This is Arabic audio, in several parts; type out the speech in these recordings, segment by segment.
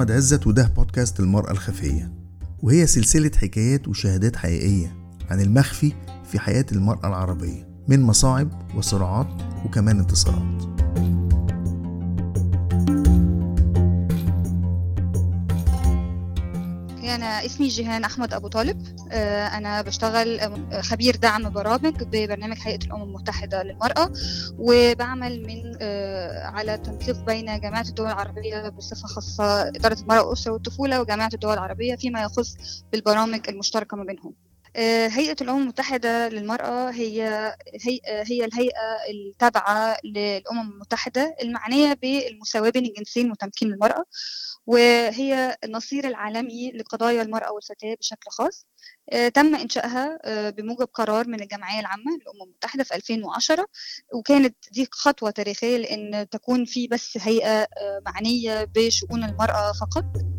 أحمد عزت وده بودكاست المرأة الخفية. وهي سلسلة حكايات وشهادات حقيقية عن المخفي في حياة المرأة العربية من مصاعب وصراعات وكمان انتصارات. أنا اسمي جيهان أحمد أبو طالب. آه، أنا بشتغل خبير دعم برامج ببرنامج هيئة الأمم المتحدة للمرأة وبعمل من آه، على تنسيق بين جامعة الدول العربية بصفة خاصة إدارة المرأة والأسرة والطفولة وجامعة الدول العربية فيما يخص بالبرامج المشتركة ما بينهم. آه، هيئة الأمم المتحدة للمرأة هي هي, هي الهيئة التابعة للأمم المتحدة المعنية بالمساواة بين الجنسين وتمكين المرأة وهي النصير العالمي لقضايا المرأة والفتاة بشكل خاص. آه، تم إنشائها آه، بموجب قرار من الجمعية العامة للأمم المتحدة في 2010 وكانت دي خطوة تاريخية لأن تكون في بس هيئة معنية بشؤون المرأة فقط.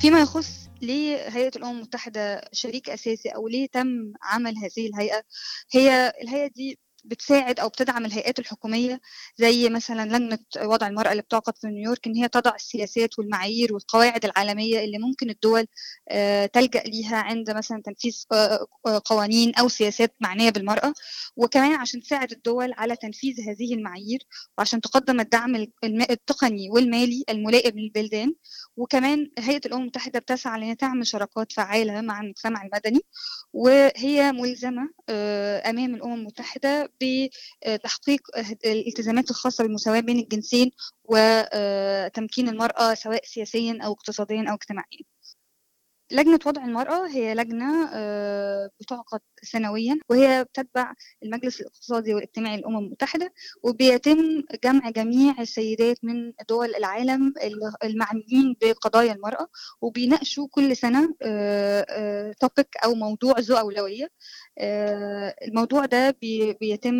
فيما يخص ليه هيئة الأمم المتحدة شريك أساسي أو ليه تم عمل هذه الهيئة هي الهيئة دي بتساعد أو بتدعم الهيئات الحكومية زي مثلا لجنه وضع المرأة اللي بتعقد في نيويورك إن هي تضع السياسات والمعايير والقواعد العالمية اللي ممكن الدول آه، تلجأ ليها عند مثلا تنفيذ آه، آه، قوانين أو سياسات معنية بالمرأة. وكمان عشان تساعد الدول على تنفيذ هذه المعايير وعشان تقدم الدعم التقني والمالي الملائم للبلدان. وكمان هيئة الأمم المتحدة بتسعى لأن تعمل شراكات فعالة مع المجتمع المدني. وهي ملزمة أمام الأمم المتحدة بتحقيق الالتزامات الخاصة بالمساواة بين الجنسين وتمكين المرأة سواء سياسيا أو اقتصاديا أو اجتماعيا. لجنة وضع المرأة هي لجنة آه، بتعقد سنويا وهي بتتبع المجلس الاقتصادي والاجتماعي للأمم المتحدة وبيتم جمع جميع السيدات من دول العالم المعنيين بقضايا المرأة وبيناقشوا كل سنة توبيك آه، آه، أو موضوع ذو أولوية الموضوع ده بيتم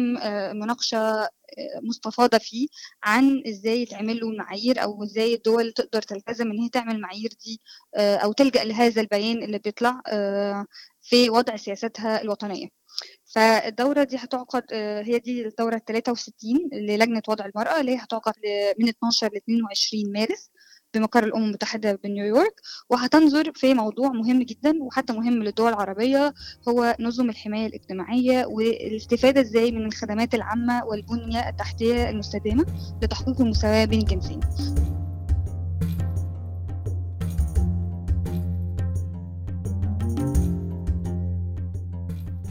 مناقشة مستفاضة فيه عن إزاي يتعمل له معايير أو إزاي الدول تقدر تلتزم إن هي تعمل المعايير دي آه، أو تلجأ لهذا البيان اللي بيطلع آه، في وضع سياستها الوطنية. فالدورة دي هتعقد آه، هي دي الدورة ال 63 للجنة وضع المرأة اللي هي هتعقد من 12 ل 22 مارس. بمقر الأمم المتحدة بنيويورك وهتنظر في موضوع مهم جدا وحتى مهم للدول العربية هو نظم الحماية الاجتماعية والاستفادة إزاي من الخدمات العامة والبنية التحتية المستدامة لتحقيق المساواة بين الجنسين.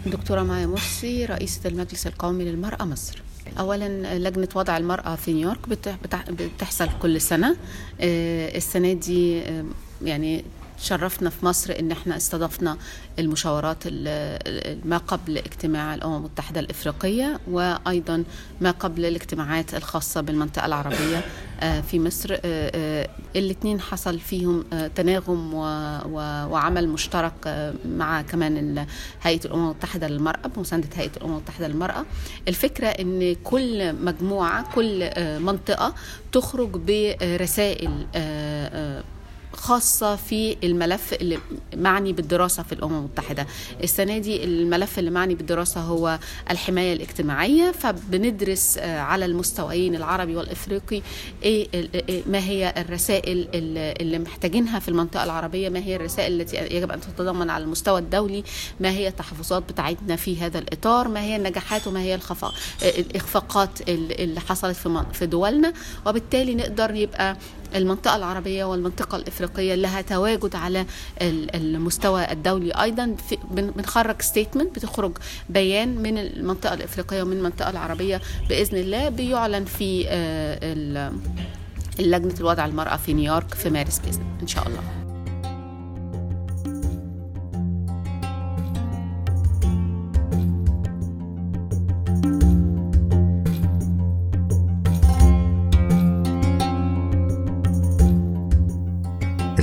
دكتورة مايا مرسي رئيسة المجلس القومي للمرأة مصر. اولا لجنة وضع المرأة في نيويورك بتحصل كل سنة. آه، السنة دي آه، يعني شرفنا في مصر إن إحنا استضفنا المشاورات ما قبل اجتماع الأمم المتحدة الإفريقية وأيضا ما قبل الاجتماعات الخاصة بالمنطقة العربية آه، في مصر آه، آه، الاثنين حصل فيهم تناغم وعمل مشترك مع كمان هيئة الأمم المتحدة للمرأة بمساندة هيئة الأمم المتحدة للمرأة. الفكرة إن كل مجموعة كل منطقة تخرج برسائل خاصة في الملف اللي معني بالدراسة في الأمم المتحدة. السنة دي الملف اللي معني بالدراسة هو الحماية الاجتماعية فبندرس آه، على المستويين العربي والإفريقي إيه, إيه ما هي الرسائل اللي محتاجينها في المنطقة العربية ما هي الرسائل التي يجب أن تتضمن على المستوى الدولي ما هي التحفظات بتاعتنا في هذا الإطار ما هي النجاحات وما هي الإخفاقات اللي حصلت في دولنا. وبالتالي نقدر يبقى المنطقة العربية والمنطقة الإفريقية لها تواجد على المستوى الدولي أيضا. بنخرج statement بتخرج بيان من المنطقة الإفريقية ومن المنطقة العربية بإذن الله. بيعلن في آه، لجنة الوضع المرأة في نيويورك في مارس بإذن إن شاء الله.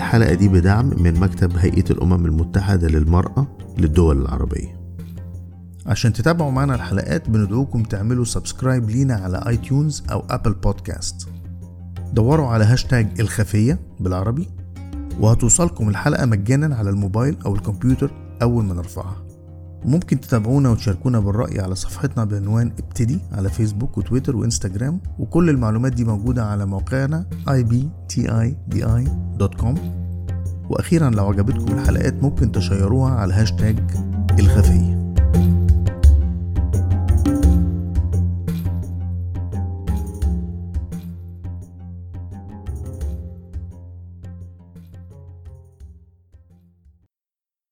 الحلقة دي بدعم من مكتب هيئة الأمم المتحدة للمرأة للدول العربية. عشان تتابعوا معنا الحلقات بندعوكم تعملوا subscribe لينا على iTunes أو Apple Podcast دوروا على هاشتاج الخفية بالعربي وهتوصلكم الحلقة مجانا على الموبايل أو الكمبيوتر أول ما نرفعها. وممكن تتابعونا وتشاركونا بالرأي على صفحتنا بعنوان ابتدي على فيسبوك وتويتر وإنستجرام وكل المعلومات دي موجودة على موقعنا ibtidi.com وأخيرا لو عجبتكم الحلقات ممكن تشيروها على هاشتاج الخفية.